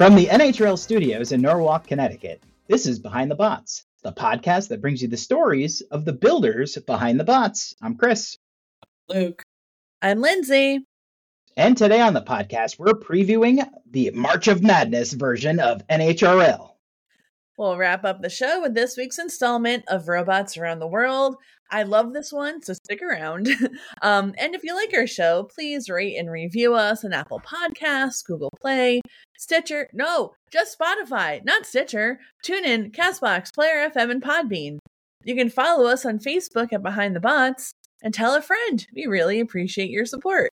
From the NHRL studios in Norwalk, Connecticut, this is Behind the Bots, the podcast that brings you the stories of the builders behind the bots. I'm Chris. Luke. I'm Lindsay. And today on the podcast, we're previewing the March of Madness version of NHRL. We'll wrap up the show with this week's installment of Robots Around the World. I love this one, so stick around. um, and if you like our show, please rate and review us on Apple Podcasts, Google Play, Stitcher. No, just Spotify, not Stitcher. Tune in, Castbox, Player FM, and Podbean. You can follow us on Facebook at Behind the Bots and tell a friend. We really appreciate your support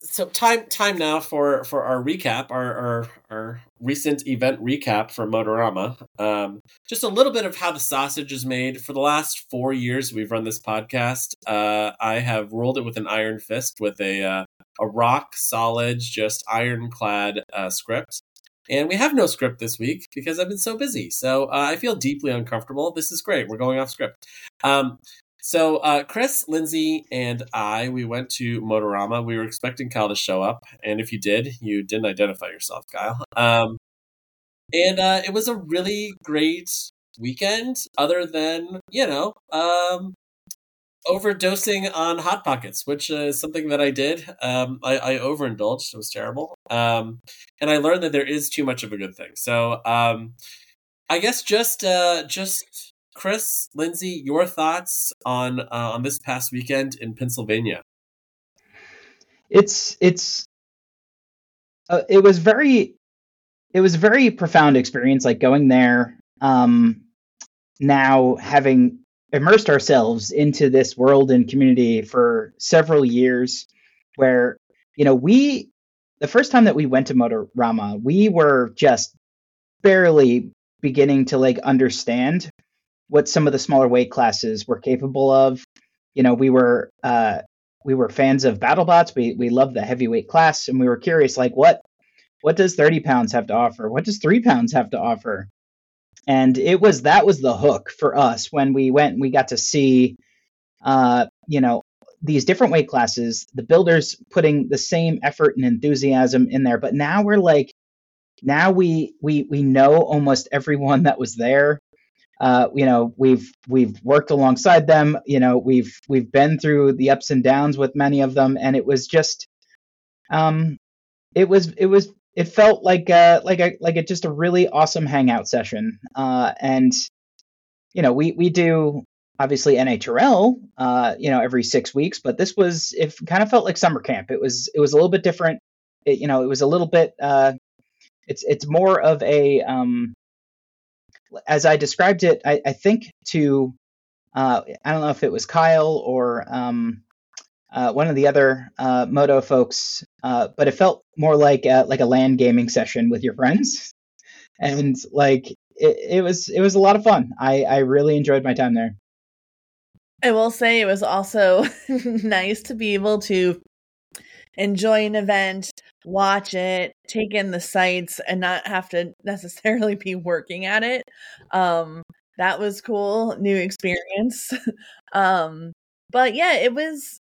so time time now for for our recap our our, our recent event recap for motorama um, just a little bit of how the sausage is made for the last four years we've run this podcast uh, i have ruled it with an iron fist with a uh, a rock solid just ironclad uh, script and we have no script this week because I've been so busy. So uh, I feel deeply uncomfortable. This is great. We're going off script. Um, so uh, Chris, Lindsay, and I, we went to Motorama. We were expecting Kyle to show up, and if you did, you didn't identify yourself, Kyle. Um, and uh, it was a really great weekend. Other than you know, um, overdosing on hot pockets, which is something that I did. Um, I, I, overindulged; it was terrible, um, and I learned that there is too much of a good thing. So, um, I guess just uh, just Chris, Lindsay, your thoughts on uh, on this past weekend in Pennsylvania? It's it's uh, it was very it was a very profound experience like going there um now having immersed ourselves into this world and community for several years where you know we the first time that we went to motorama we were just barely beginning to like understand what some of the smaller weight classes were capable of. You know, we were uh, we were fans of BattleBots. We we loved the heavyweight class, and we were curious, like what what does 30 pounds have to offer? What does three pounds have to offer? And it was that was the hook for us when we went. We got to see, uh, you know, these different weight classes. The builders putting the same effort and enthusiasm in there, but now we're like, now we we we know almost everyone that was there uh, you know we've we've worked alongside them you know we've we've been through the ups and downs with many of them and it was just um it was it was it felt like uh like a like a just a really awesome hangout session. Uh and you know we we do obviously NHRL uh you know every 6 weeks but this was it kind of felt like summer camp. It was it was a little bit different. It, you know it was a little bit uh it's it's more of a um as I described it, I, I think to uh, I don't know if it was Kyle or um, uh, one of the other uh, Moto folks, uh, but it felt more like a, like a LAN gaming session with your friends, and like it, it was it was a lot of fun. I I really enjoyed my time there. I will say it was also nice to be able to enjoy an event, watch it, take in the sights, and not have to necessarily be working at it. Um, that was cool, new experience. um, but yeah, it was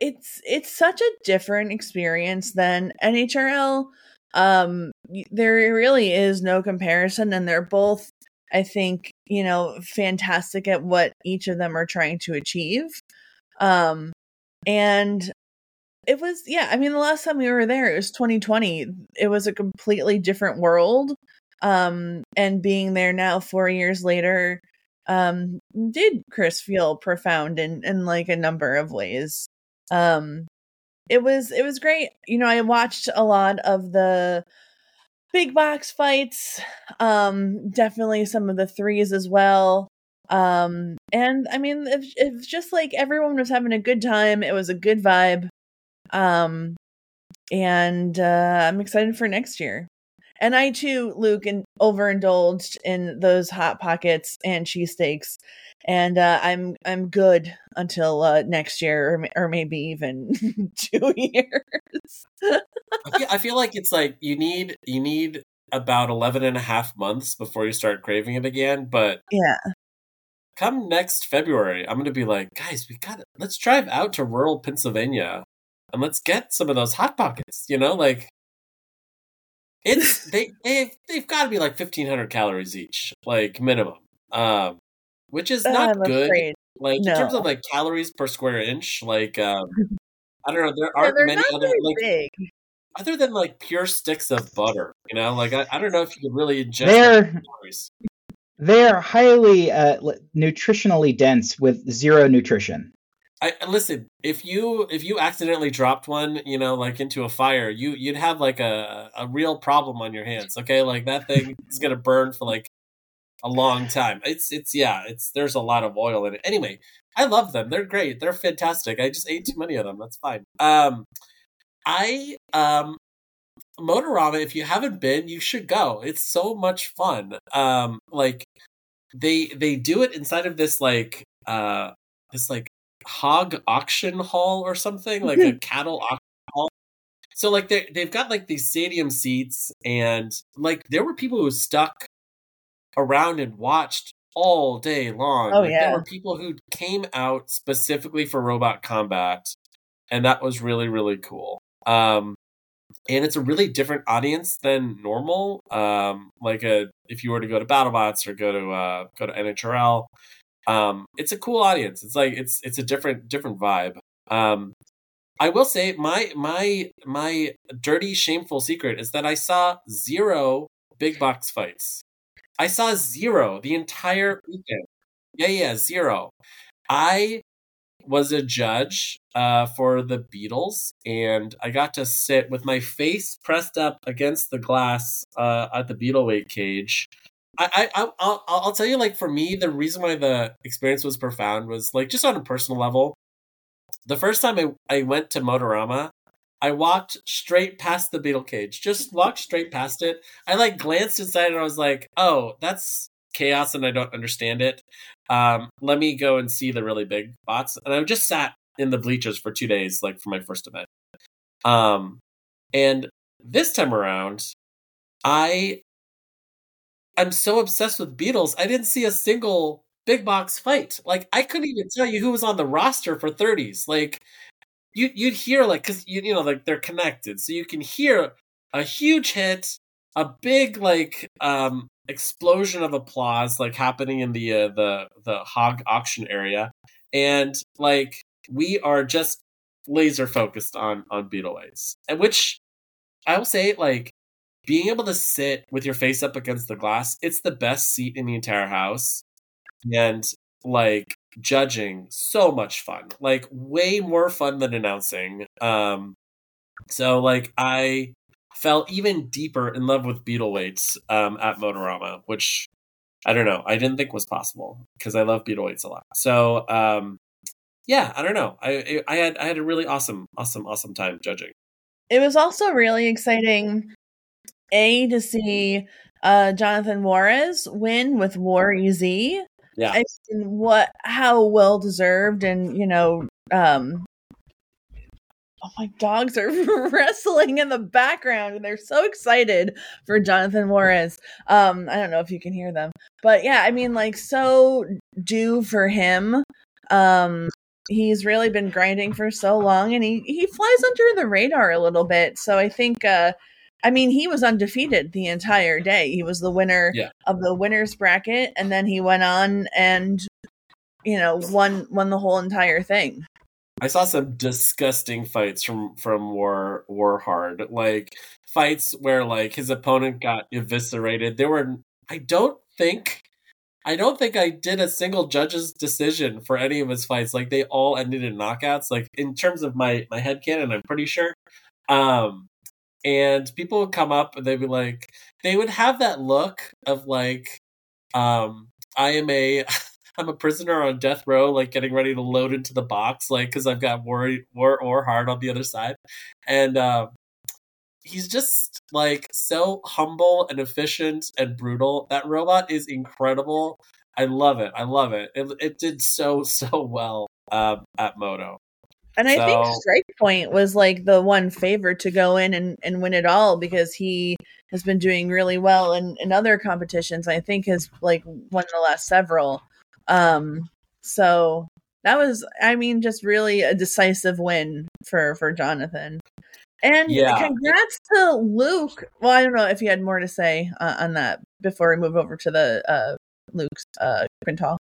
it's it's such a different experience than NHRL. Um, there really is no comparison, and they're both, I think, you know, fantastic at what each of them are trying to achieve. Um, and it was yeah i mean the last time we were there it was 2020 it was a completely different world um and being there now four years later um did chris feel profound in in like a number of ways um it was it was great. You know i watched a lot of the big box fights um definitely some of the threes as well. Um and i mean it's just like everyone was having a good time it was a good vibe. Um, and uh, I'm excited for next year. And I too, Luke, and overindulged in those hot pockets and cheesesteaks, and uh, I'm I'm good until uh, next year, or, or maybe even two years. I, feel, I feel like it's like you need you need about 11 and a half months before you start craving it again. But Yeah. come next February, I'm going to be like, guys, we got let's drive out to rural Pennsylvania and let's get some of those hot pockets. You know, like it's they they've they've got to be like 1500 calories each, like minimum, um, which is not I'm good. afraid. Like in terms of like calories per square inch, like um, I don't know, there aren't they're many other very like big. other than like pure sticks of butter. You know, like I, I don't know if you could really ingest They're calories. they're highly uh, nutritionally dense with zero nutrition. I listen. If you if you accidentally dropped one, you know, like into a fire, you you'd have like a a real problem on your hands. Okay, like that thing is gonna burn for like a long time. It's it's yeah. It's there's a lot of oil in it. Anyway, I love them. They're great. They're fantastic. I just ate too many of them. That's fine. Um, I um. Motorama, if you haven't been, you should go. It's so much fun. Um, like they they do it inside of this like uh this like hog auction hall or something like a cattle auction hall. So like they they've got like these stadium seats and like there were people who stuck around and watched all day long. Oh, like, yeah. there were people who came out specifically for robot combat and that was really really cool. Um and it's a really different audience than normal. Um like a if you were to go to battlebots or go to uh go to nhrl um it's a cool audience. It's like it's it's a different different vibe. Um i will say my my my dirty shameful secret is that i saw zero big box fights. I saw zero the entire weekend. Yeah yeah zero. I was a judge uh, for the Beetles, and I got to sit with my face pressed up against the glass uh, at the Beetle weight cage. I, I, I'll, I'll tell you, like for me, the reason why the experience was profound was like just on a personal level. The first time I, I went to Motorama, I walked straight past the Beetle cage, just walked straight past it. I like glanced inside and I was like, oh, that's chaos and I don't understand it. Um, let me go and see the really big bots. And I just sat in the bleachers for two days, like for my first event. Um, and this time around, I I'm so obsessed with Beetles. I didn't see a single big box fight. Like I couldn't even tell you who was on the roster for 30s. Like you you'd hear like because you you know like they're connected, so you can hear a huge hit, a big like um explosion of applause like happening in the uh, the the hog auction area, and like we are just laser focused on on Beetleweights, and which I will say like being able to sit with your face up against the glass, it's the best seat in the entire house. And like judging, so much fun. Like way more fun than announcing. Um so like I fell even deeper in love with Beetle weights um at Motorama, which I don't know, I didn't think was possible because I love Beetle weights a lot. So um yeah, I don't know. I I had I had a really awesome, awesome, awesome time judging. It was also really exciting, a to see uh, Jonathan Juarez win with War EZ. Yeah. I mean, what how well deserved, and you know, um, oh my dogs are wrestling in the background, and they're so excited for Jonathan Juarez. Um, I don't know if you can hear them, but yeah, I mean, like so due for him. Um, he's really been grinding for so long and he he flies under the radar a little bit so i think uh i mean he was undefeated the entire day he was the winner Yeah. of the winners bracket and then he went on and you know won won the whole entire thing I saw some disgusting fights from from War War Hard, like fights where like his opponent got eviscerated. There were I don't think I don't think I did a single judge's decision for any of his fights. Like they all ended in knockouts. Like in terms of my my head canon, I'm pretty sure. Um and people would come up and they'd be like they would have that look of like um I am a I'm a prisoner on death row, like getting ready to load into the box, like because I've got war war or hard on the other side, and um, he's just like so humble and efficient and brutal. That robot is incredible. I love it. I love it. It, it did so so well um, at Moto. And I think So- Strike Point was like the one favorite to go in and, and win it all because he has been doing really well in, in other competitions. I think has like won the last several. Um, so that was, I mean, just really a decisive win for for Jonathan. And Yeah. congrats to Luke. Well, I don't know if you had more to say uh, on that before we move over to the uh, Luke's uh, Quintal.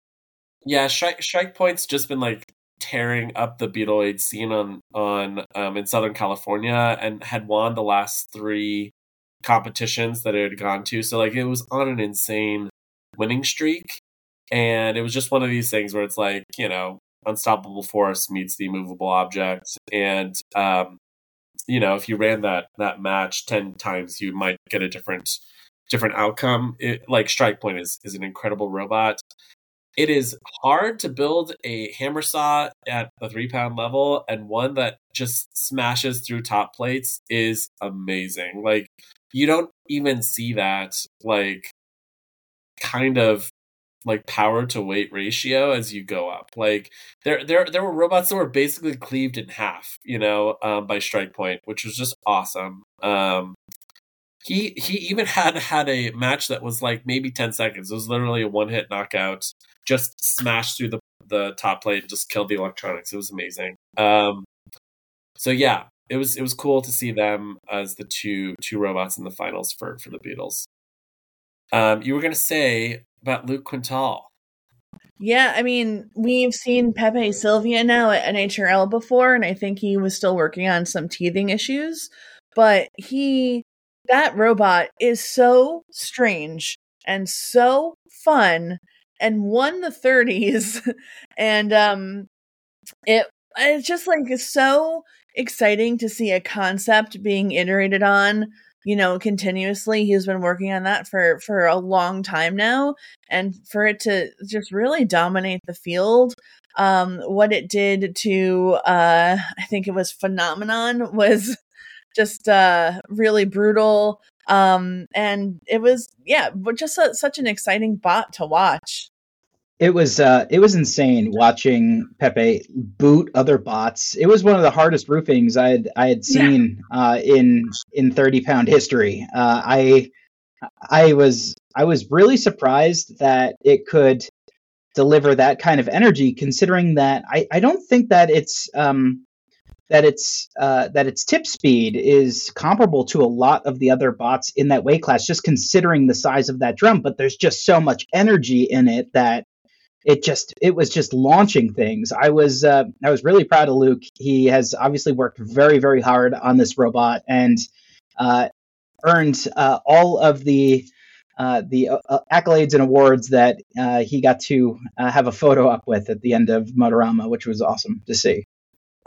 Yeah, Strike, Strike Point's just been like tearing up the Beetleoid scene on on um, in Southern California and had won the last three competitions that it had gone to. So like it was on an insane winning streak, and it was just one of these things where it's like you know unstoppable force meets the immovable object, and um, you know if you ran that that match ten times, you might get a different different outcome. It, like Strike Point is is an incredible robot it is hard to build a hammer saw at the three pound level and one that just smashes through top plates is amazing. Like you don't even see that like kind of like power to weight ratio as you go up. Like there there there were robots that were basically cleaved in half you know um, by strike point which was just awesome. Um he he even had had a match that was like maybe 10 seconds. It was literally a one hit knockout just smashed through the the top plate and just killed the electronics. It was amazing. Um so yeah it was it was cool to see them as the two two robots in the finals for for the beetles. Um you were gonna say about luke quintal. Yeah, I mean, we've seen Pepe Silvia now at NHRL before, and I think he was still working on some teething issues. But he, that robot is so strange and so fun and won the 30s. and um, it it's just like so exciting to see a concept being iterated on you know continuously he's been working on that for for a long time now and for it to just really dominate the field um what it did to uh i think it was phenomenon was just uh really brutal um and it was yeah but just a, such an exciting bot to watch It was uh, it was insane watching Pepe boot other bots. It was one of the hardest roofings I had I had Yeah. seen uh, in in thirty pound history. Uh, I I was I was really surprised that it could deliver that kind of energy, considering that I, I don't think that it's um, that its uh, that its tip speed is comparable to a lot of the other bots in that weight class, just considering the size of that drum. But there's just so much energy in it that it just it was just launching things. I was uh, I was really proud of Luke. He has obviously worked very very hard on this robot and uh, earned uh, all of the uh, the uh, accolades and awards that uh, he got to uh, have a photo up with at the end of Motorama, which was awesome to see.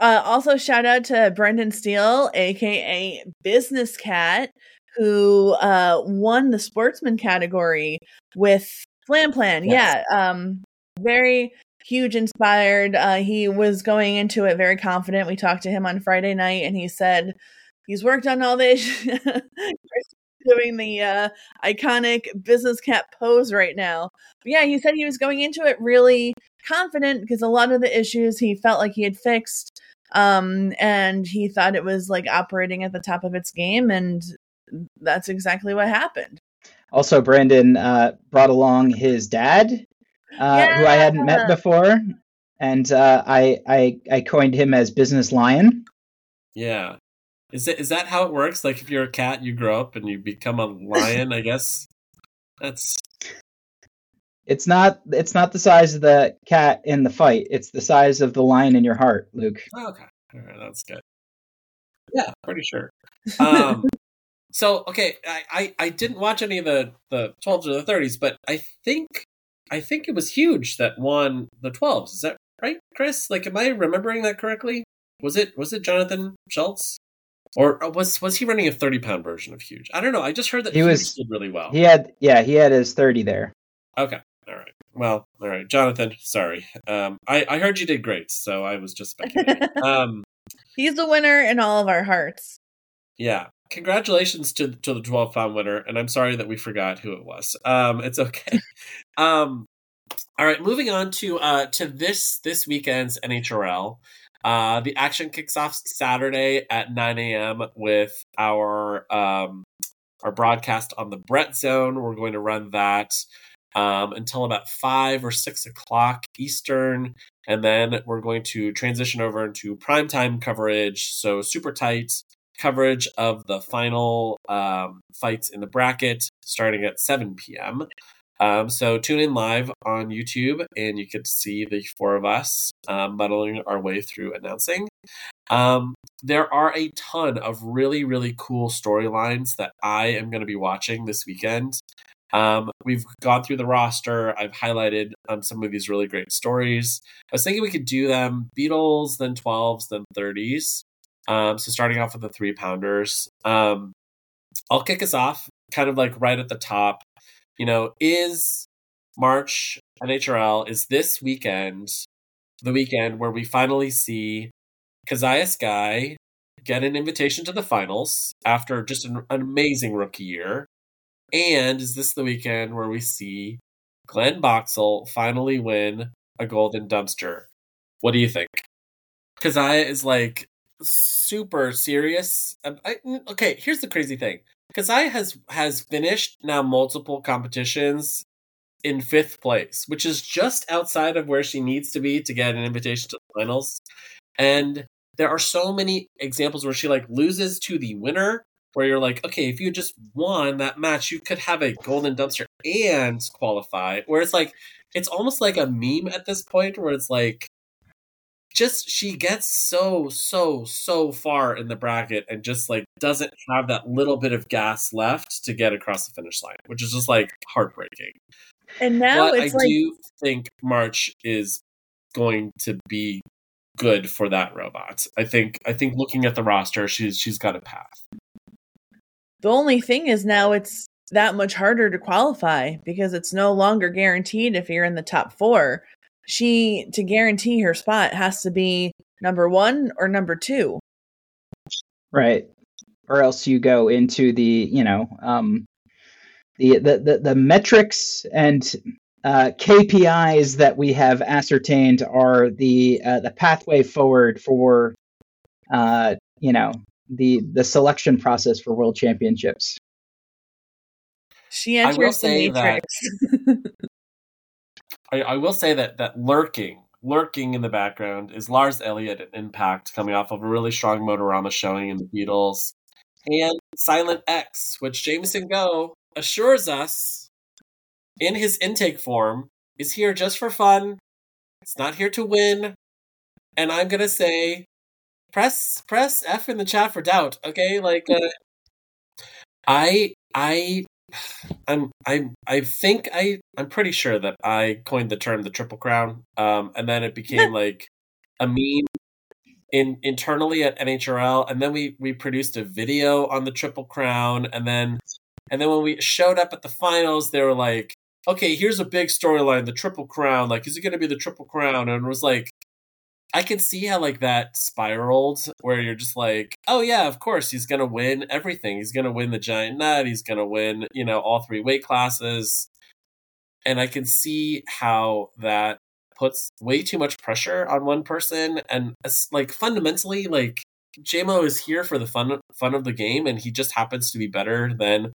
Uh, also, shout out to Brendan Steele, aka Business Cat, who uh, won the sportsman category with Flam Plan. Yes. Yeah, um, very huge inspired. Uh, he was going into it very confident. We talked to him on Friday night, and he said he's worked on all this. Doing the uh, iconic business cat pose right now. But yeah, he said he was going into it really confident because a lot of the issues he felt like he had fixed um and he thought it was like operating at the top of its game and that's exactly what happened. Also, Brandon uh, brought along his dad, uh, who I hadn't met before, and uh, I, I I coined him as Business Lion. yeah. Is it is that how it works? Like if you're a cat you grow up and you become a lion i guess? That's It's not it's not the size of the cat in the fight. It's the size of the lion in your heart, Luke. Okay. All right, that's good. Yeah, pretty sure. Um, so okay, I, I I didn't watch any of the the 12s or the 30s, but I think I think it was huge that won the 12s. Is that right, Chris? Like, am I remembering that correctly? Was it was it Jonathan Schultz? Or uh, was was he running a 30 pound version of Huge? I don't know. I just heard that He Huge was- did really well. He had yeah, he had his thirty there. Okay. All right. Well, all right. Jonathan, sorry. Um, I, I heard you did great, so I was just speculating. um, he's the winner in all of our hearts Yeah. Congratulations to to the 12 pound winner, and I'm sorry that we forgot who it was. Um, it's okay. um, all right, moving on to uh to this this weekend's NHRL. Uh, the action kicks off Saturday at 9 a.m. with our um, our broadcast on the Brett Zone. We're going to run that um, until about five or six o'clock Eastern, and then we're going to transition over into primetime coverage. So super tight coverage of the final um, fights in the bracket starting at 7 p.m. Um, so tune in live on YouTube, and you could see the four of us um, muddling our way through announcing. Um, there are a ton of really, really cool storylines that I am going to be watching this weekend. Um, we've gone through the roster. I've highlighted um, some of these really great stories. I was thinking we could do them Beetles, then 12s, then 30s. Um, so starting off with the three pounders. Um, I'll kick us off kind of like right at the top. You know, is March NHRL, is this weekend the weekend where we finally see Keziah Sky get an invitation to the finals after just an, an amazing rookie year? And is this the weekend where we see Glenn Boxall finally win a golden dumpster? What do you think? Keziah is like super serious. I, okay, here's the crazy thing. Keziah has has finished now multiple competitions in fifth place, which is just outside of where she needs to be to get an invitation to the finals. And there are so many examples where she like loses to the winner where you're like, okay, if you just won that match, you could have a golden dumpster and qualify. Where it's like, it's almost like a meme at this point where it's like, just she gets so, so, so far in the bracket and just like doesn't have that little bit of gas left to get across the finish line, which is just like heartbreaking. And now but it's I like do think March is going to be good for that robot. I think I think looking at the roster, she's she's got a path. The only thing is now it's that much harder to qualify because it's no longer guaranteed if you're in the top four. She to guarantee her spot has to be number one or number two. right or else you go into the you know um the the the, the metrics and uh, KPIs that we have ascertained are the uh, the pathway forward for uh, you know the the selection process for world championships. She enters the say that- matrix. I, I will say that that lurking, lurking in the background is Lars Elliott at Impact, coming off of a really strong Motorama showing in the Beetles, and Silent X, which Jameson Go assures us in his intake form is here just for fun. It's not here to win, and I'm gonna say, press press F in the chat for doubt. Okay, like uh, I I I'm I I think I I'm pretty sure that I coined the term the triple crown. Um and then it became like a meme in internally at NHRL and then we we produced a video on the triple crown and then and then when we showed up at the finals they were like okay here's a big storyline the triple crown like is it going to be the triple crown and it was like I can see how like that spiraled where you're just like, oh yeah, of course he's gonna win everything. He's gonna win the giant nut. He's gonna win, you know, all three weight classes. And I can see how that puts way too much pressure on one person. And like fundamentally, like JMO is here for the fun fun of the game, and he just happens to be better than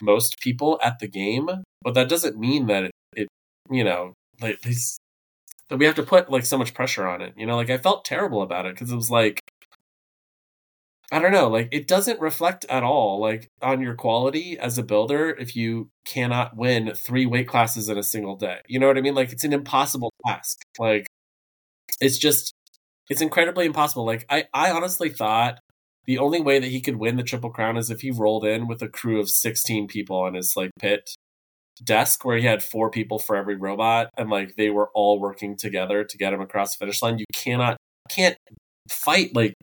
most people at the game. But that doesn't mean that it, it you know, like he's that we have to put like so much pressure on it. You know, like I felt terrible about it because it was like I don't know, like it doesn't reflect at all like on your quality as a builder if you cannot win three weight classes in a single day. You know what I mean? Like it's an impossible task. Like it's just it's incredibly impossible. Like I I honestly thought the only way that he could win the triple crown is if he rolled in with a crew of 16 people on his like pit desk where he had four people for every robot and like they were all working together to get him across the finish line. You cannot can't fight like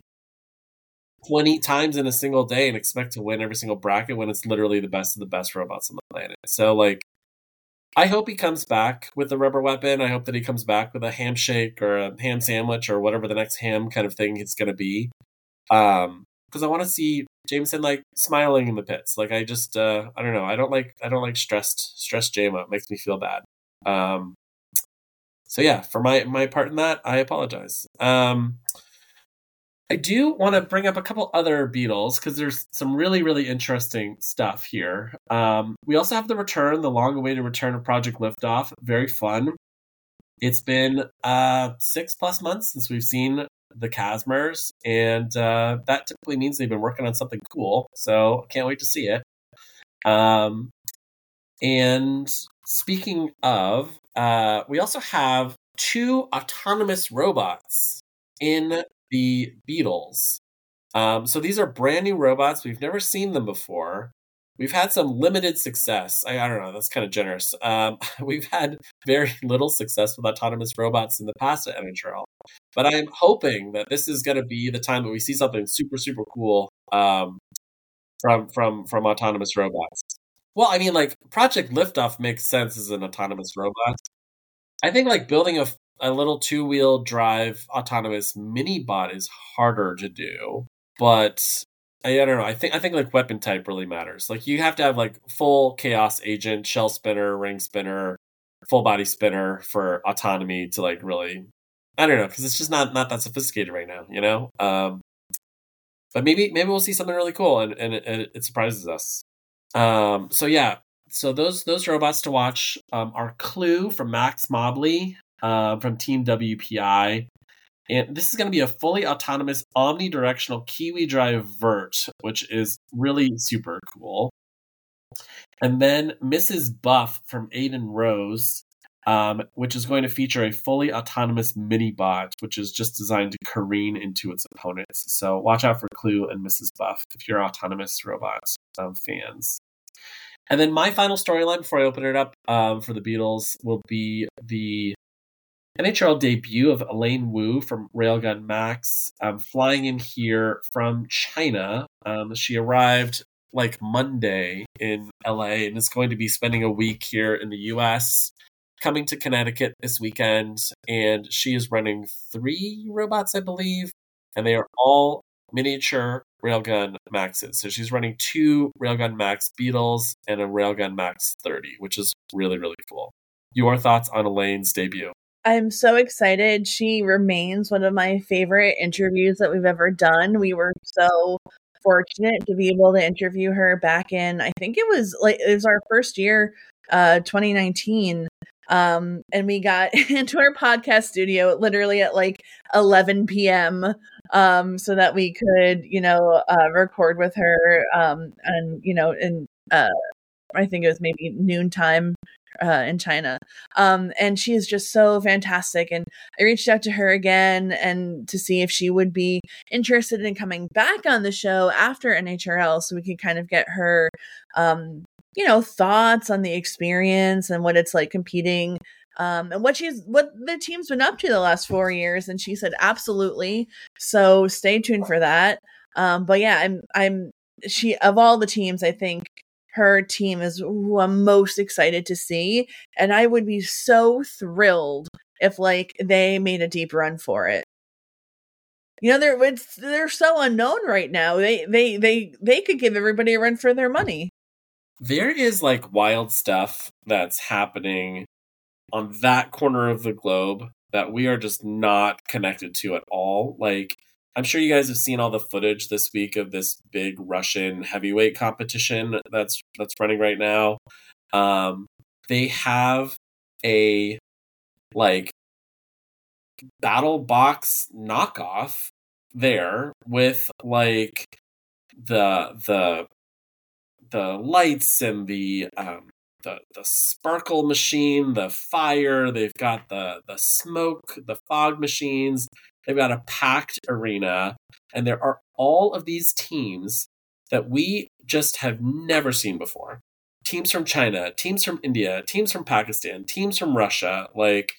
20 times in a single day and expect to win every single bracket when it's literally the best of the best robots on the planet. So like I hope he comes back with a rubber weapon. I hope that he comes back with a handshake or a ham sandwich or whatever the next ham kind of thing it's going to be. Um because I want to see Jameson like smiling in the pits. Like I just uh I don't know. I don't like I don't like stressed stressed JMO. It makes me feel bad. Um so yeah, for my my part in that, I apologize. Um I do want to bring up a couple other Beetles because there's some really, really interesting stuff here. Um, we also have the return, the long awaited return of Project Liftoff. Very fun. It's been uh, six plus months since we've seen the Casmers, and uh, that typically means they've been working on something cool. So I can't wait to see it. Um, and speaking of, uh, we also have two autonomous robots in the Beetles. Um, so these are brand new robots. We've never seen them before. We've had some limited success. I, I don't know. That's kind of generous. Um, we've had very little success with autonomous robots in the past at NHL. But I'm hoping that this is going to be the time that we see something super, super cool um, from from from autonomous robots. Well, I mean, like Project Liftoff makes sense as an autonomous robot. I think like building a a little two wheel drive autonomous mini bot is harder to do, but I, I, don't know. I think I think like weapon type really matters. Like you have to have like full chaos agent, shell spinner, ring spinner, full body spinner for autonomy to like really. I don't know because it's just not not that sophisticated right now, you know. Um, but maybe maybe we'll see something really cool and and it, it surprises us. Um, so yeah, so those those robots to watch um, are Clue from Max Mobley uh, from Team WPI. And this is going to be a fully autonomous omnidirectional Kiwi Drive Vert, which is really super cool. And then Mrs. Buff from Aiden Rose, um, which is going to feature a fully autonomous mini bot, which is just designed to careen into its opponents. So watch out for Clue and Mrs. Buff if you're autonomous robot um, fans. And then my final storyline before I open it up um, for the Beatles will be the NHL debut of Elaine Wu from Railgun Max, um, flying in here from China. Um, she arrived like Monday in LA and is going to be spending a week here in the US, coming to Connecticut this weekend. And she is running three robots, I believe, and they are all miniature Railgun Maxes. So she's running two Railgun Max Beetles and a Railgun Max 30, which is really, really cool. Your thoughts on Elaine's debut? I'm so excited. She remains one of my favorite interviews that we've ever done. We were so fortunate to be able to interview her back in I think it was like it was our first year uh 2019 um and we got into our podcast studio literally at like 11 p.m um so that we could you know uh record with her um and you know and, uh I think it was maybe noontime uh, in China. Um, and she is just so fantastic. And I reached out to her again and to see if she would be interested in coming back on the show after NHRL so we could kind of get her, um, you know, thoughts on the experience and what it's like competing um, and what she's what the team's been up to the last four years. And she said absolutely. So stay tuned for that. Um, but yeah, I'm I'm she of all the teams, I think her team is who I'm most excited to see. And I would be so thrilled if like they made a deep run for it. You know, they're they're so unknown right now. They they they they could give everybody a run for their money. There is like wild stuff that's happening on that corner of the globe that we are just not connected to at all. Like I'm sure you guys have seen all the footage this week of this big Russian heavyweight competition that's that's running right now. Um, they have a like BattleBots knockoff there with like the the the lights and the um the the sparkle machine, the fire, they've got the the smoke, the fog machines, They've got a packed arena, and there are all of these teams that we just have never seen before. Teams from China, teams from India, teams from Pakistan, teams from Russia. Like,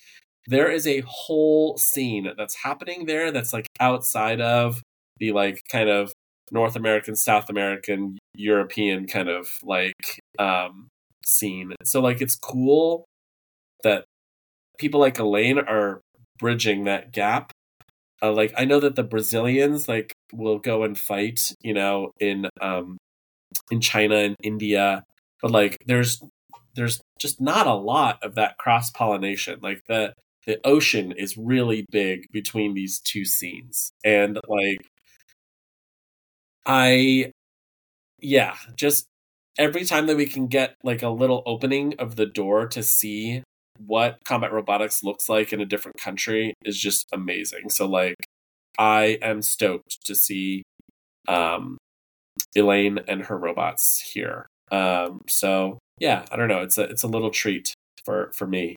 there is a whole scene that's happening there that's like outside of the like kind of North American, South American, European kind of like um scene. So like it's cool that people like Elaine are bridging that gap uh, like I know that the Brazilians like will go and fight, you know, in um in China and India, but like there's there's just not a lot of that cross pollination. Like the the ocean is really big between these two scenes, and like I, yeah, just every time that we can get like a little opening of the door to see what combat robotics looks like in a different country is just amazing. So like I am stoked to see um Elaine and her robots here. Um so yeah, I don't know, it's a it's a little treat for for me.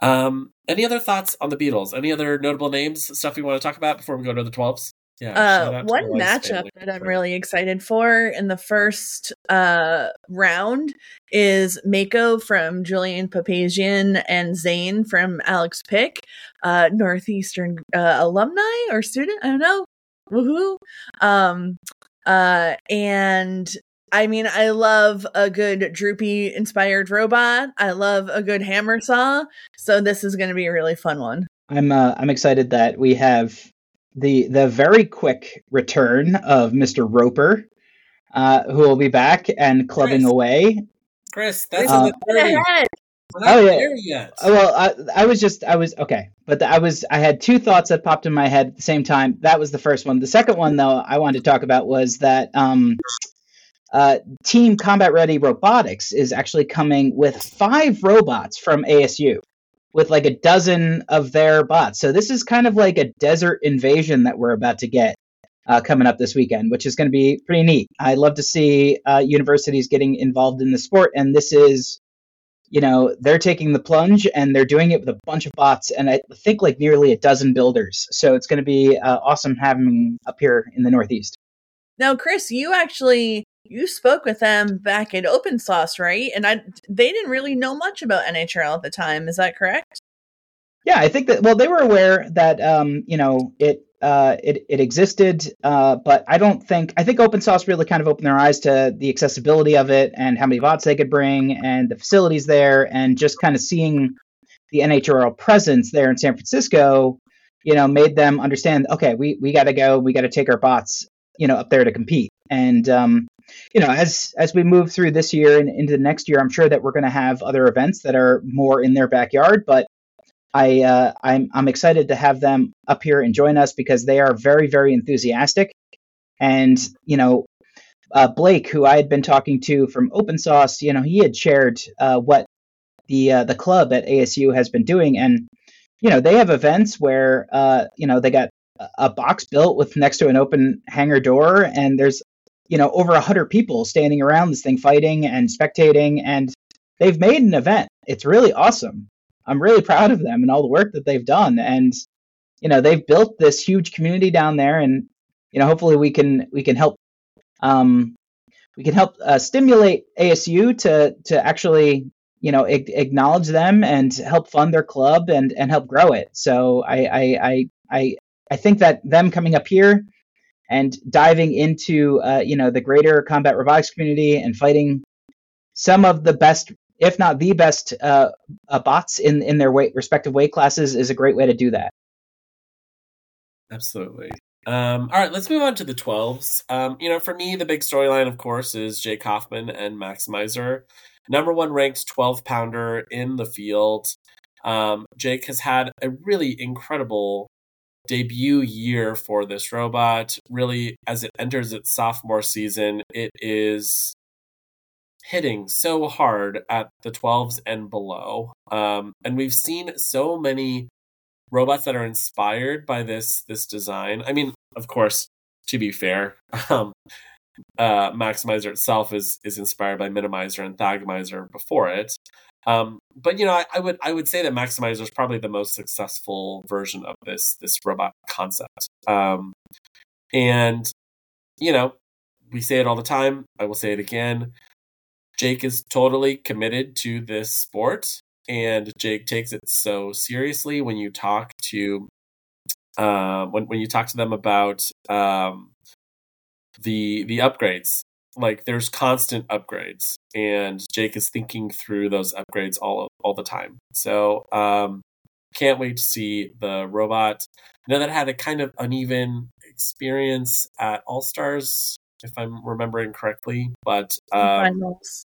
Um any other thoughts on the Beetles? Any other notable names, stuff we want to talk about before we go to the 12s? Yeah. Uh, one matchup that I'm really excited for in the first uh, round is Mako from Julian Papazian and Zane from Alex Pick, uh, Northeastern uh, alumni or student. I don't know. Woohoo. Um, uh, and I mean, I love a good droopy inspired robot. I love a good hammer saw. So this is going to be a really fun one. I'm uh, I'm excited that we have the the very quick return of Mr. Roper, uh, who will be back and clubbing Chris. away. Chris, that's Uh, in the 30s. We're not Oh, yeah. there yet. Oh, well, I, I was just I was okay, but I was I had two thoughts that popped in my head at the same time. That was the first one. The second one, though, I wanted to talk about was that um, uh, Team Combat Ready Robotics is actually coming with five robots from ASU, with like a dozen of their bots. So this is kind of like a desert invasion that we're about to get. Uh, coming up this weekend, which is going to be pretty neat. I love to see uh, universities getting involved in the sport, and this is you know they're taking the plunge and they're doing it with a bunch of bots and i think like nearly a dozen builders so it's going to be uh, awesome having up here in the northeast Now, Chris, you actually you spoke with them back at Open Sauce, right? And I they didn't really know much about NHL at the time. Is that correct? yeah i think that well they were aware that um, you know it uh, it, it existed uh, but i don't think i think Open Sauce really kind of opened their eyes to the accessibility of it and how many bots they could bring and the facilities there and just kind of seeing the nhrl presence there in san francisco you know made them understand okay we, we got to go we got to take our bots you know up there to compete and um, you know as as we move through this year and into the next year i'm sure that we're going to have other events that are more in their backyard but I uh, I'm I'm excited to have them up here and join us because they are very very enthusiastic, and you know, uh, Blake, who I had been talking to from Open Sauce, you know, he had shared uh, what the uh, the club at ASU has been doing, and you know, they have events where uh, you know they got a- box built with next to an open hangar door, and there's you know over a hundred people standing around this thing fighting and spectating, and they've made an event. It's really awesome. I'm really proud of them and all the work that they've done. And you know, they've built this huge community down there, and you know, hopefully we can we can help um, we can help uh, stimulate ASU to to actually you know acknowledge them and help fund their club and and help grow it. So I I I I, I think that them coming up here and diving into uh, you know the greater combat robotics community and fighting some of the best if not the best uh, uh, bots in in their weight, respective weight classes is a great way to do that. Absolutely. Um, all right, let's move on to the 12s. Um, you know, for me, the big storyline, of course, is Jake Hoffman and Maximizer. Number one ranked 12 pounder in the field. Um, Jake has had a really incredible debut year for this robot. Really, as it enters its sophomore season, it is hitting so hard at the 12s and below. Um, and we've seen so many robots that are inspired by this this design. I mean, of course, to be fair, um, uh, Maximizer itself is is inspired by Minimizer and Thagomizer before it. Um, but you know, I, I would I would say that Maximizer is probably the most successful version of this this robot concept. Um, and you know, we say it all the time. I will say it again. Jake is totally committed to this sport, and Jake takes it so seriously. When you talk to, uh, when when you talk to them about um, the the upgrades, like there's constant upgrades, and Jake is thinking through those upgrades all all the time. So, um, can't wait to see the robot. I know that had a kind of uneven experience at All Stars if I'm remembering correctly. But um, Finals.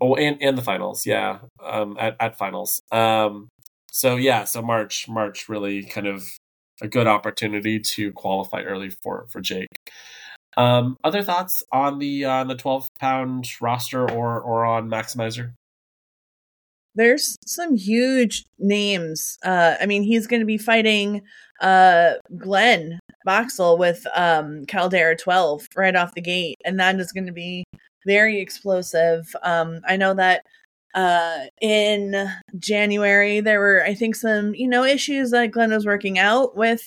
oh, and and the finals, yeah, um, at at finals. Um, so yeah, so March March really kind of a good opportunity to qualify early for for Jake. Um, other thoughts on the on the twelve pound roster or or on Maximizer? There's some huge names. Uh, I mean, he's going to be fighting uh, Glenn Boxel with um, Caldera 12 right off the gate, and that is going to be very explosive. Um, I know that uh, in January there were, I think, some you know issues that Glenn was working out with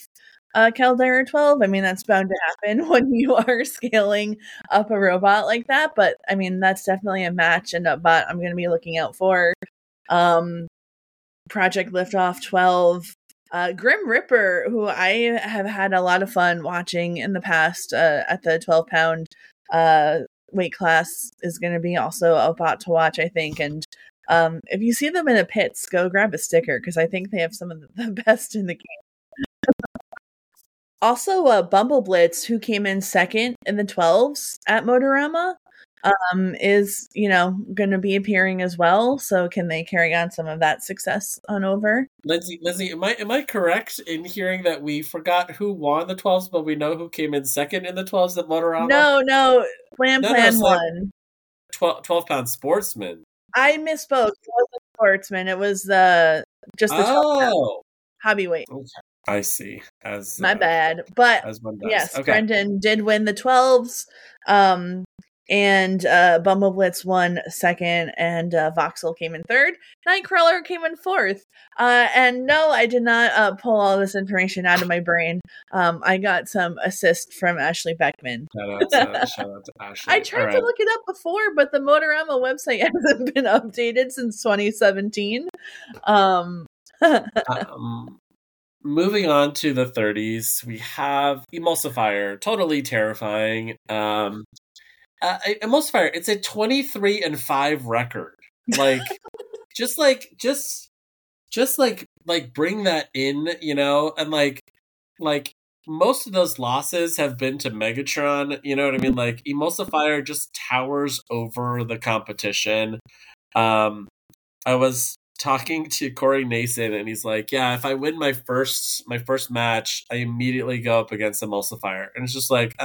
uh, Caldera 12. I mean, that's bound to happen when you are scaling up a robot like that. But I mean, that's definitely a match and a bot I'm going to be looking out for. Um, Project Liftoff 12. Uh, Grim Ripper, who I have had a lot of fun watching in the past uh, at the 12 pound uh, weight class, is going to be also a bot to watch, I think. And um, if you see them in a pits, go grab a sticker because I think they have some of the best in the game. Also, uh, Bumble Blitz, who came in second in the 12s at Motorama, um, is you know going to be appearing as well. So can they carry on some of that success on over? Lindsay, Lindsay, am I am I correct in hearing that we forgot who won the twelves, but we know who came in second in the twelves at Motorama? No, no, Plan No, no, Plan like- won. 12, 12 pound sportsman. I misspoke. It wasn't sportsman. It was the just the 12 pound Oh, hobby weight. I see. As My uh, bad, but As yes, okay. Brendan did win the 12s. Um, and uh, Bumble Blitz won second, and uh, Voxel came in third. Nightcrawler came in fourth. Uh, and no, I did not uh, pull all this information out of my brain. Um, I got some assist from Ashley Beckman. Shout out to, shout out to Ashley. I tried All to look it up before, but the Motorama website hasn't been updated since 2017. Um, um, moving on to the 30s, we have Emulsifier, totally terrifying. Um, uh, Emulsifier, it's a 23 and 5 record. Like, just like, just, just like, like bring that in, you know, and like, like, most of those losses have been to Megatron, you know what I mean? Like, Emulsifier just towers over the competition. Um, I was talking to Corey Nason, and he's like, "Yeah, if I win my first my first match, I immediately go up against Emulsifier." And it's just like,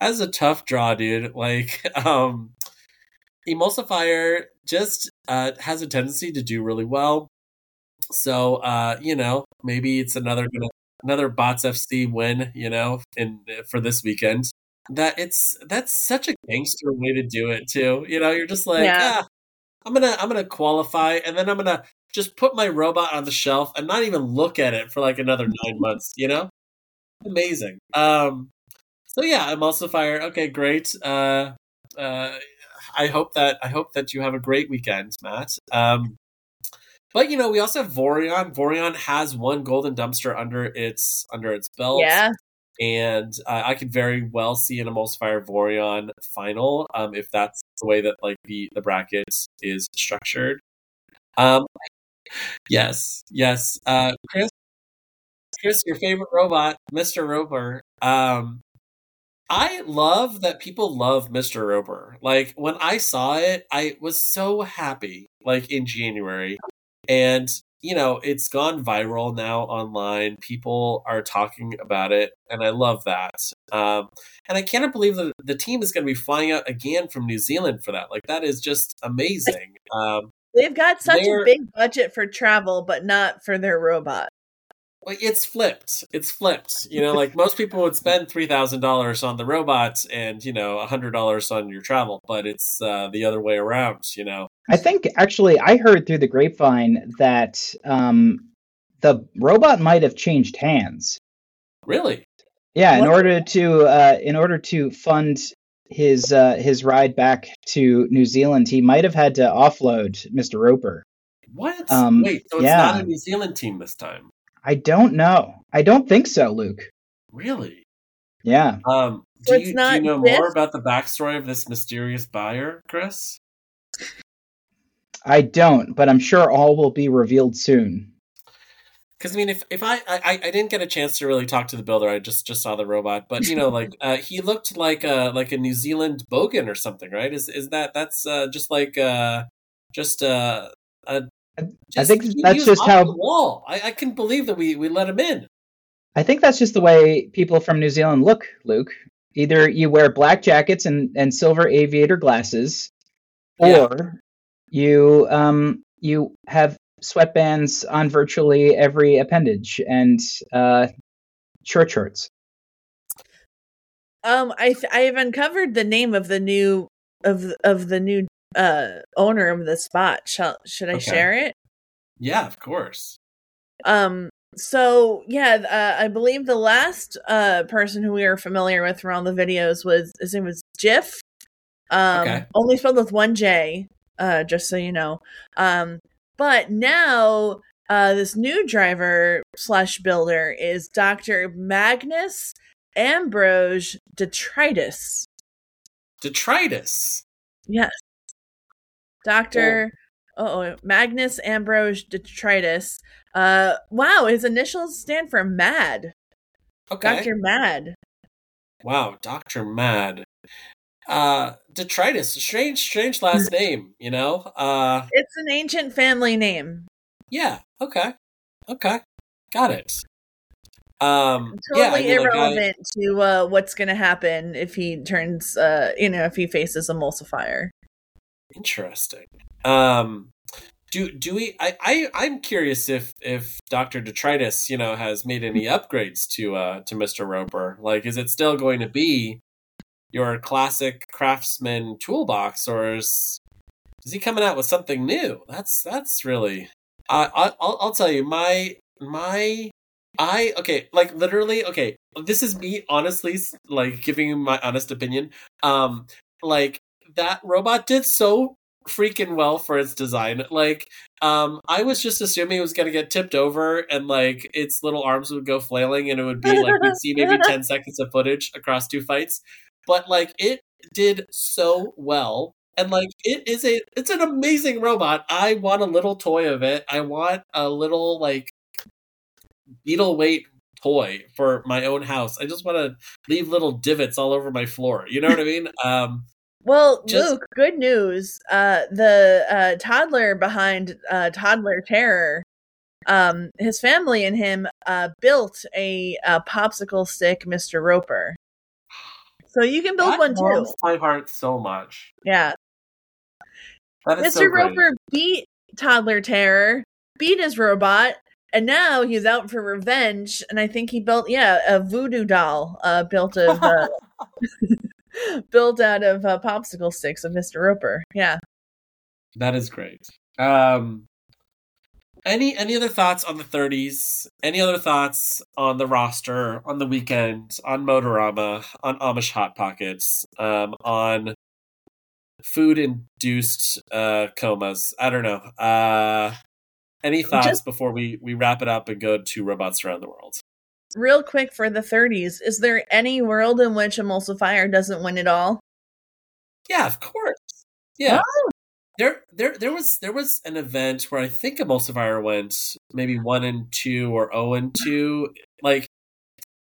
that's a tough draw, dude. Like, um, Emulsifier just uh, has a tendency to do really well. So, uh, you know, maybe it's another another Bots FC win, you know, in for this weekend. That it's that's such a gangster way to do it too. You know, you're just like, Yeah. ah, I'm gonna I'm gonna qualify, and then I'm gonna just put my robot on the shelf and not even look at it for like another nine months. You know, amazing. Um, so yeah, Emulsifier. Okay, great. Uh, uh, I hope that I hope that you have a great weekend, Matt. Um, but you know, we also have Vorion. Vorion has one golden dumpster under its under its belt yeah, and uh, I could very well see an Emulsifier Vorion final um, if that's the way that like the the bracket is structured. Um, yes, yes. Uh, Chris, Chris, your favorite robot, Mister Roper. Um, I love that people love Mister Roper. Like when I saw it, I was so happy. Like in January, and you know it's gone viral now online. People are talking about it and i love that. Um, and i cannot believe that the team is going to be flying out again from new zealand for that. Like that is just amazing. Um, they've got such a big budget for travel, but not for their robot. Like, it's flipped it's flipped you know like most people would spend $3000 on the robots and you know a $100 on your travel but it's uh, the other way around you know I think actually I heard through the grapevine that um, the robot might have changed hands. really Yeah, in order to uh, in order to fund his uh, his ride back to New Zealand, he might have had to offload Mr. Roper. what Um, wait so it's yeah. not a new zealand team this time I don't know. I don't think so, Luke. really Yeah. Um, do, it's you, do you know this? more about the backstory of this mysterious buyer, Chris? I don't, but I'm sure all will be revealed soon. Because I mean, if if I, I I didn't get a chance to really talk to the builder, I just just saw the robot, but you know, like uh, he looked like a like a New Zealand bogan or something, right? Is is that that's uh, just like uh just uh a I think he- he that's just off how- the wall. I I couldn't believe that we we let him in. I think that's just the way people from New Zealand look, Luke. Either you wear black jackets and, and silver aviator glasses, Yeah. or you um, you have sweatbands on virtually every appendage and uh, short shorts. Um, I th- I have uncovered the name of the new of of the new uh owner of the spot. Shall should I Okay. share it? Yeah, of course. Um. So yeah, uh, I believe the last uh person who we were familiar with from all the videos was his name was Jiff. Um, Okay. only spelled with one J. Uh, just so you know. Um, but now uh this new driver slash builder is Doctor Magnus Ambrose Detritus. Detritus. Yes. Doctor oh Magnus Ambrose Detritus. Uh wow, his initials stand for Mad. Okay. Dr. Mad. Wow, Doctor Mad. Uh, detritus. Strange, strange last name. You know. Uh, It's an ancient family name. yeah. Okay. Okay. Got it. Um. yeah, Totally I- irrelevant to uh what's gonna happen if he turns uh you know, if he faces emulsifier. Interesting. Um, do do we? I I I'm curious if if Doctor Detritus, you know, has made any upgrades to uh to Mister Roper. Like, is it still going to be your classic craftsman toolbox, or is is he coming out with something new? That's that's really. I I I'll, I'll tell you my my. I okay, like literally okay. This is me honestly like giving my honest opinion. Um, like that robot did so freaking well for its design. Like, um, I was just assuming it was gonna get tipped over and like its little arms would go flailing and it would be like we'd see maybe ten seconds of footage across two fights. But like it did so well. And like it is a it's an amazing robot. I want a little toy of it. I want a little like beetle weight toy for my own house. I just want to leave little divots all over my floor. You know what I mean? Um Well, Just- Luke, good news. Uh the uh toddler behind uh Toddler Terror um his family and him uh built a, uh popsicle stick Mr. Roper. So you can build one too. my heart so much. Yeah. Mr. so great. Roper beat Toddler Terror, beat his robot, and now he's out for revenge. And I think he built, yeah, a voodoo doll, uh, built of, uh, built out of uh, popsicle sticks of Mr. Roper. Yeah. That is great. Um, any any other thoughts on the 30s? Any other thoughts on the roster, on the weekend, on Motorama, on Amish Hot Pockets, um, on food induced uh, comas? I don't know. Uh, any thoughts Just- before we we wrap it up and go to robots around the world? Real quick for the 30s, is there any world in which Emulsifier doesn't win it all? Yeah, of course. Yeah. There there there was there was an event where I think Emulsifier went maybe one and two or oh and two. Like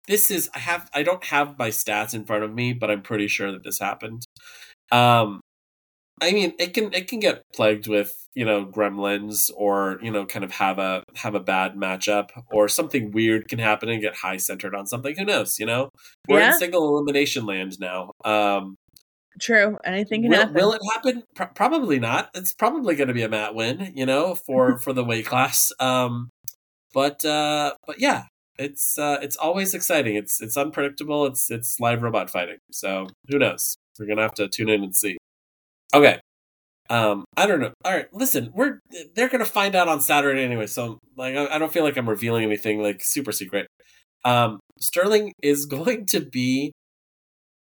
this is I have I don't have my stats in front of me, but I'm pretty sure that this happened. Um I mean it can it can get plagued with, you know, gremlins or, you know, kind of have a have a bad matchup or something weird can happen and get high centered on something. Who knows, you know? We're Yeah. in single elimination land now. Um True. Anything can will, happen. will it happen? Pro- probably not. It's probably going to be a mat win, you know, for for the weight class. Um, but uh, but yeah, it's uh, it's always exciting. It's it's unpredictable. It's it's live robot fighting. So who knows? We're gonna have to tune in and see. Okay. Um, I don't know. All right, listen, we're they're gonna find out on Saturday anyway. So like, I, I don't feel like I'm revealing anything like super secret. Um, Sterling is going to be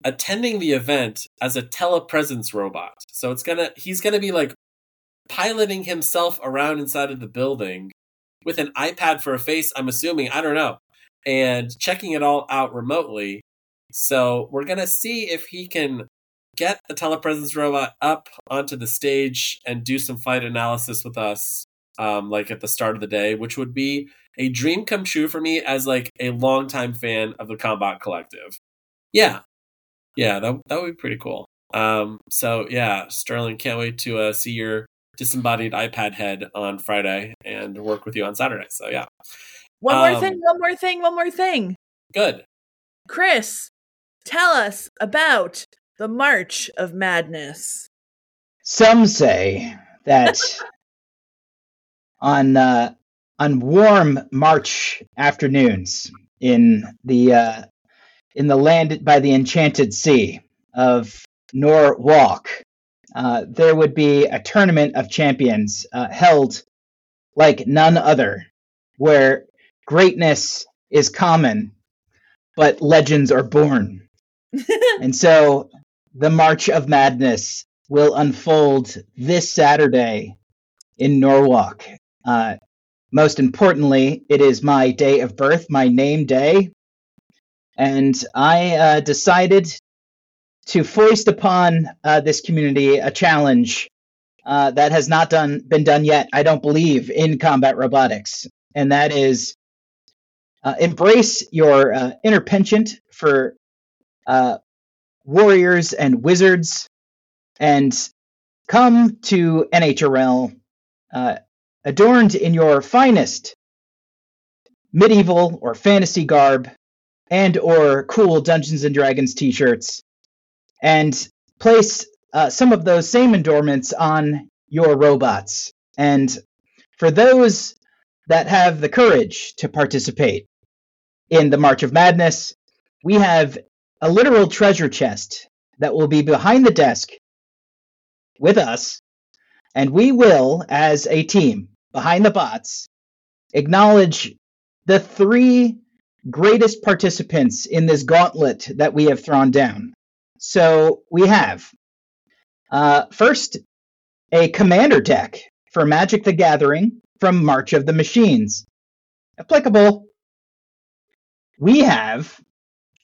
attending the event as a telepresence robot. So it's gonna he's gonna be like piloting himself around inside of the building with an iPad for a face, I'm assuming, I don't know, and checking it all out remotely. So we're gonna see if he can get the telepresence robot up onto the stage and do some fight analysis with us, um, like at the start of the day, which would be a dream come true for me as like a longtime fan of the Combat Collective. Yeah, yeah, that that would be pretty cool. Um, so yeah, Sterling, can't wait to uh, see your disembodied iPad head on Friday and work with you on Saturday. So yeah, One more Um, thing, one more thing, one more thing. Good. Chris, tell us about the March of Madness. Some say that on uh, on warm March afternoons in the uh, in the land by the enchanted sea of Norwalk, uh, there would be a tournament of champions uh, held like none other, where greatness is common, but legends are born. and so the March of Madness will unfold this Saturday in Norwalk. Uh, most importantly, it is my day of birth, my name day, and I uh, decided to foist upon uh, this community a challenge uh, that has not done been done yet. I don't believe in combat robotics, and that is uh, embrace your uh, inner penchant for uh, warriors and wizards, and come to NHRL uh, adorned in your finest medieval or fantasy garb and or cool Dungeons and Dragons t-shirts and place uh, some of those same endorments on your robots. And for those that have the courage to participate in the March of Madness, we have a literal treasure chest that will be behind the desk with us, and we will, as a team behind the bots, acknowledge the three greatest participants in this gauntlet that we have thrown down. So we have uh, first a commander deck for Magic the Gathering from March of the Machines. Applicable. We have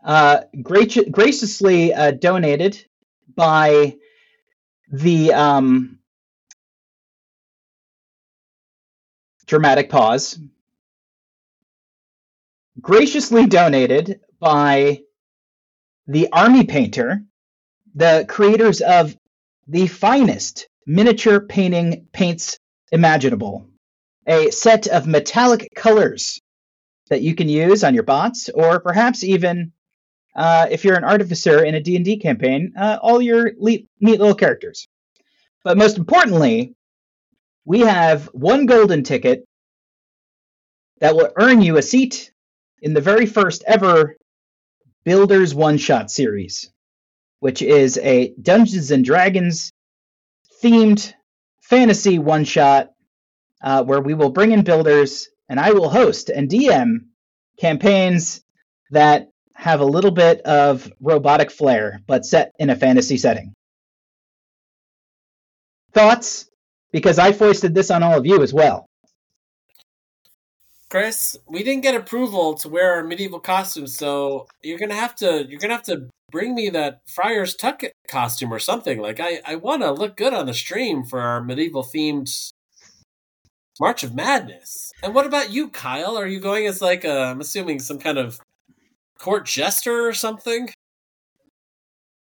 uh, graci- graciously uh, donated by the um, dramatic pause. Graciously donated by the Army Painter, the creators of the finest miniature painting paints imaginable. A set of metallic colors that you can use on your bots, or perhaps even uh, if you're an artificer in a D&D campaign, uh, all your le- neat little characters. But most importantly, we have one golden ticket that will earn you a seat in the very first ever Builders One Shot series, which is a Dungeons and Dragons themed fantasy one shot uh, where we will bring in builders and I will host and DM campaigns that have a little bit of robotic flair, but set in a fantasy setting. Thoughts? Because I foisted this on all of you as well. Chris, we didn't get approval to wear our medieval costumes, so you're gonna have to you're gonna have to bring me that Friar's Tuck costume or something. Like I, I wanna look good on the stream for our medieval themed March of Madness. And what about you, Kyle? Are you going as like a, I'm assuming some kind of court jester or something?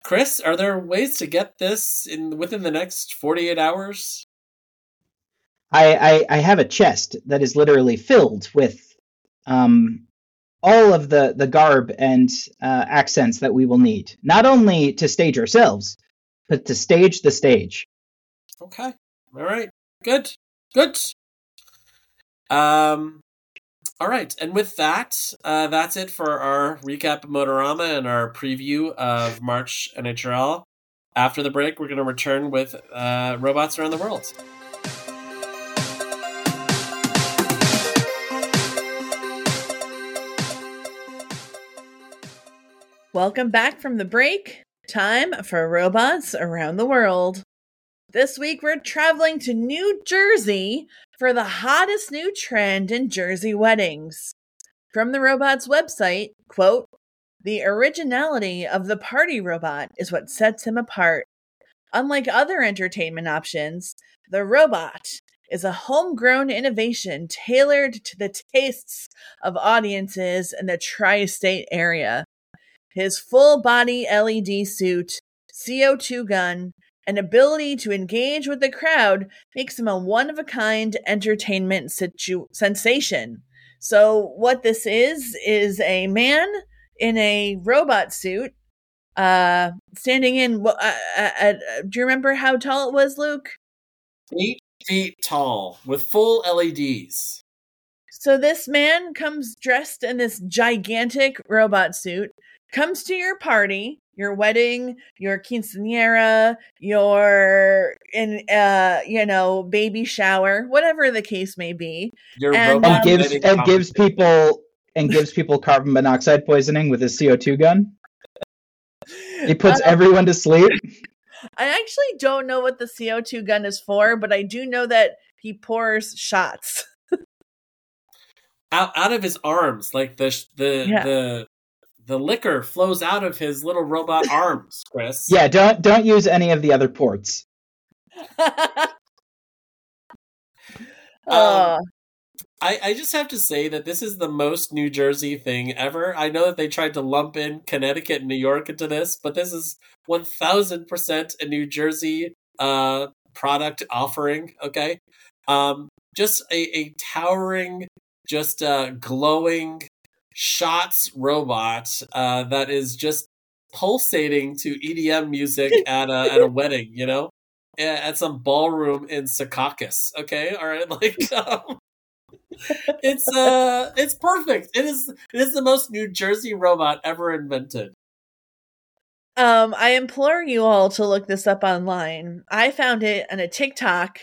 Chris, are there ways to get this in within the next 48 hours? I, I, I have a chest that is literally filled with um, all of the, the garb and uh, accents that we will need, not only to stage ourselves, but to stage the stage. Okay. All right. Good. Good. Um all right, and with that, uh, that's it for our recap of Motorama and our preview of March NHRL. After the break, we're going to return with uh, robots around the world. Welcome back from the break. Time for robots around the world. This week we're traveling to New Jersey for the hottest new trend in Jersey weddings. From the robot's website, quote, the originality of the party robot is what sets him apart. Unlike other entertainment options, the robot is a homegrown innovation tailored to the tastes of audiences in the tri state area. His full body LED suit, CO2 gun, and ability to engage with the crowd makes him a one of a kind entertainment situ- sensation. So what this is is a man in a robot suit, uh, standing in. Uh, uh, uh, do you remember how tall it was, Luke? Eight feet tall with full LEDs. So this man comes dressed in this gigantic robot suit, comes to your party, your wedding, your quinceanera, your in uh you know baby shower, whatever the case may be, Your And, robot and gives and gives people and gives people carbon monoxide poisoning with his CO2 gun. He puts Uh, everyone to sleep. I actually don't know what the CO2 gun is for, but I do know that he pours shots. out out of his arms, like the sh- the Yeah. the the liquor flows out of his little robot arms, Chris. Yeah, don't don't use any of the other ports. uh, I, I just have to say that this is the most New Jersey thing ever. I know that they tried to lump in Connecticut and New York into this, but this is one thousand percent a New Jersey uh product offering. Okay, um, just a, a towering, just uh glowing shots robot uh that is just pulsating to EDM music at a at a wedding. You know, at some ballroom in Secaucus. Okay, all right, like. Um, it's uh it's perfect. It is it is the most New Jersey robot ever invented. Um, I implore you all to look this up online. I found it on a TikTok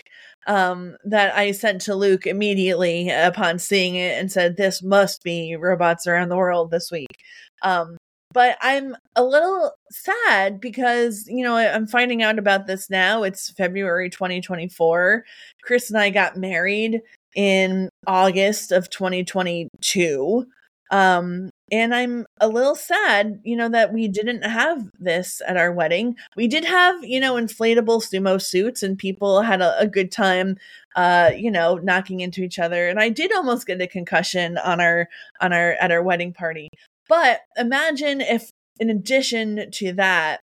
um, that I sent to Luke immediately upon seeing it and said, This must be robots around the world this week. Um, but I'm a little sad because, you know, I'm finding out about this now. It's February 2024. Chris and I got married in August of 2022. Um, and I'm a little sad, you know, that we didn't have this at our wedding. We did have, you know, inflatable sumo suits and people had a, a good time uh, you know, knocking into each other. And I did almost get a concussion on our on our at our wedding party. But imagine if in addition to that,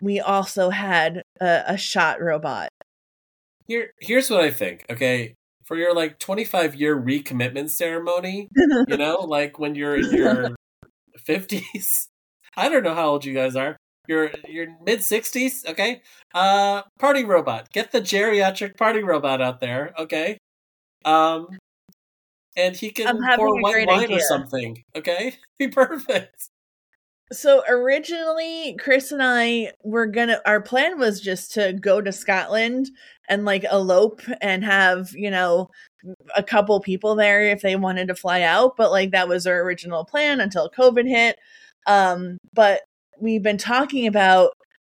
we also had a, a shot robot. Here here's what I think, okay? For your like 25 year recommitment ceremony, you know, like when you're in your 50s. I don't know how old you guys are. You're you're mid 60s, okay? Uh party robot. Get the geriatric party robot out there, okay? Um and he can pour white wine idea. or something, okay? Be perfect. So originally, Chris and I were gonna. Our plan was just to go to Scotland and like elope and have you know a couple people there if they wanted to fly out. But like that was our original plan until COVID hit. Um, but we've been talking about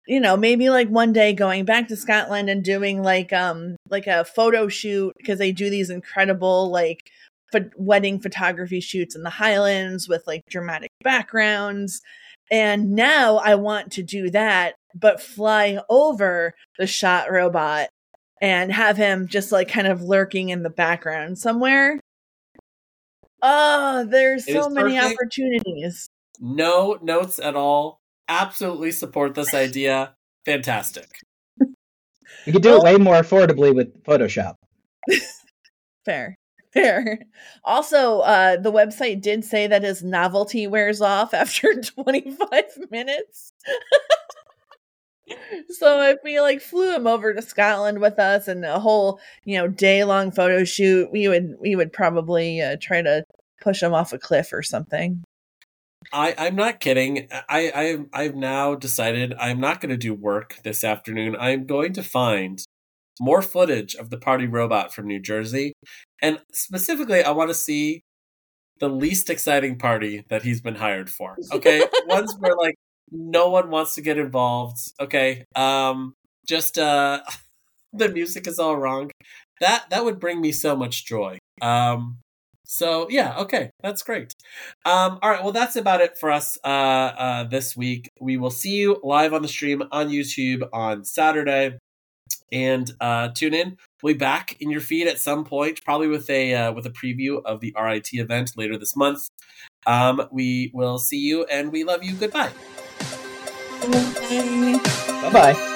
you know maybe like one day going back to Scotland and doing like um like a photo shoot because they do these incredible like ph- wedding photography shoots in the Highlands with like dramatic backgrounds. And now I want to do that, but fly over the shot robot and have him just like kind of lurking in the background somewhere. Oh, there's It so many perfect. opportunities. No notes at all. Absolutely support this idea. Fantastic. You could do it way more affordably with Photoshop. Fair. Fair. Also, uh, the website did say that his novelty wears off after 25 minutes. so if we like flew him over to Scotland with us and a whole, you know, day long photo shoot, we would we would probably uh, try to push him off a cliff or something. I, I'm not kidding. I, I I've now decided I'm not going to do work this afternoon. I'm going to find more footage of the party robot from New Jersey, and specifically, I want to see the least exciting party that he's been hired for. Okay, ones where like no one wants to get involved. Okay, um, just uh, the music is all wrong. That that would bring me so much joy. Um, so yeah, okay, that's great. Um, all right, well, that's about it for us uh, uh, this week. We will see you live on the stream on YouTube on Saturday, and uh, tune in. We'll be back in your feed at some point, probably with a uh, with a preview of the RIT event later this month. Um, we will see you, and we love you. Goodbye. Bye bye.